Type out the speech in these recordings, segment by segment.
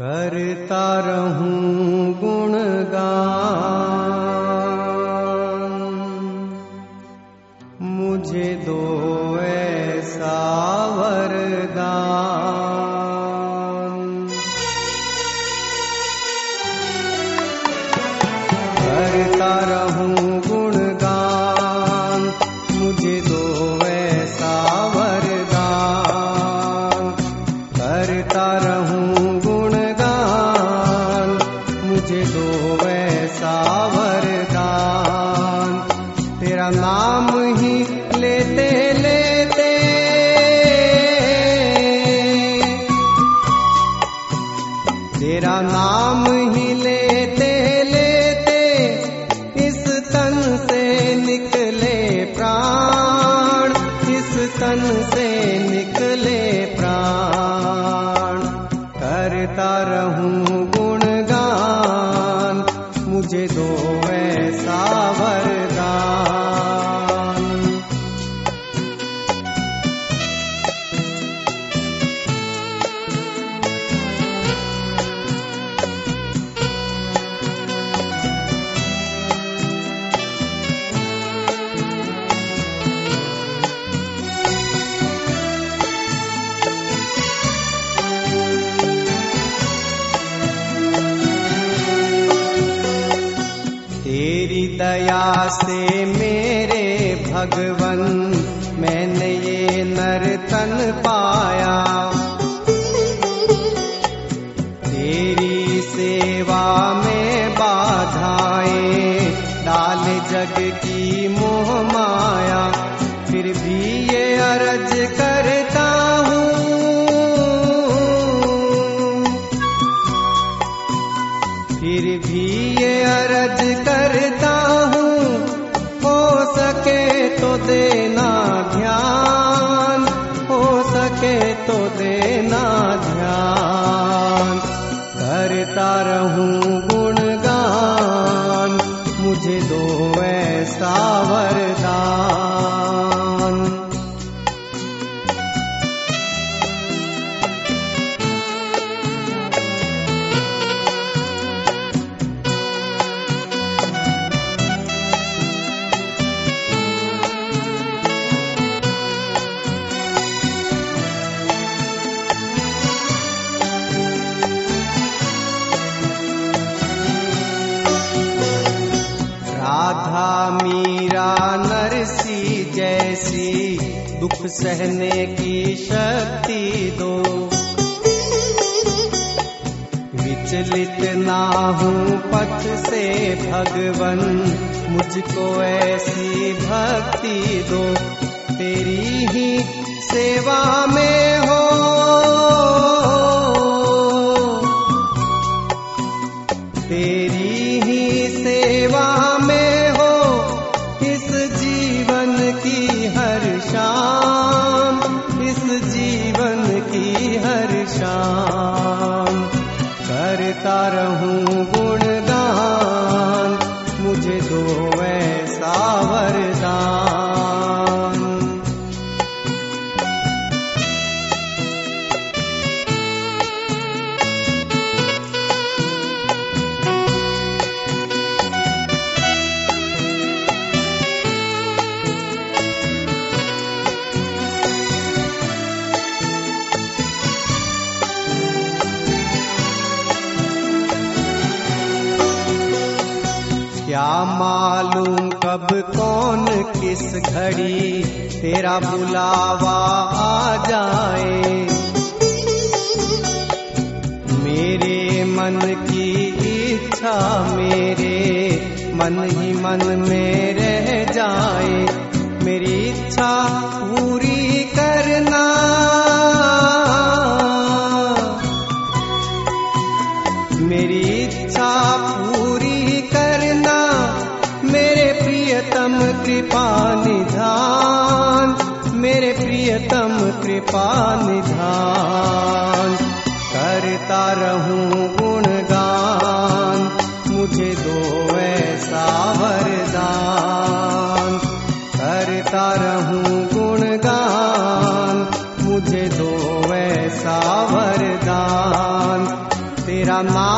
करता रहूँ गुणगान। मुझे दो ऐसा वरदान। करता रहूँ गुणगान, मुझे दो ऐसा वरदान। करता रहूँ गुणगान मुझे दो ऐसा मुझे दो। से मेरे भगवन, मैंने ये नर्तन पाया। तेरी सेवा में बाधाएँ, डाल जग की मोह माया। फिर भी ये अर्ज़ करता हूँ। फिर भी ये अर्ज़ करता दुख सहने की शक्ति दो। विचलित ना हूँ पथ से भगवन, मुझको ऐसी भक्ति दो। तेरी ही सेवा में करता रहूँ गुणगान मुझे दो ऐसा वरदान। मालूम कब कौन किस घड़ी तेरा बुलावा आ जाए। मेरे मन की इच्छा मेरे मन ही मन में रह जाए। मेरी इच्छा पूरी करना। मेरे प्रियतम कृपा निधान। करता रहूँ गुणगान, मुझे दो ऐसा वरदान। करता रहूँ गुणगान, मुझे दो ऐसा वरदान। तेरा नाम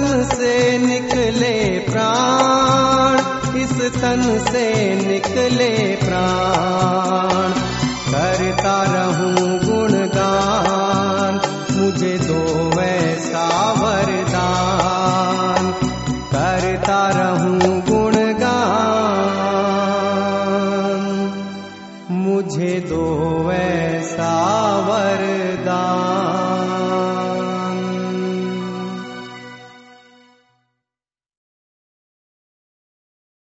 तन से निकले प्राण, इस तन से निकले प्राण। करता रहूँ गुणगान, मुझे दो ऐसा वरदान। करता रहूँ गुणगान, मुझे दो ऐसा वरदान।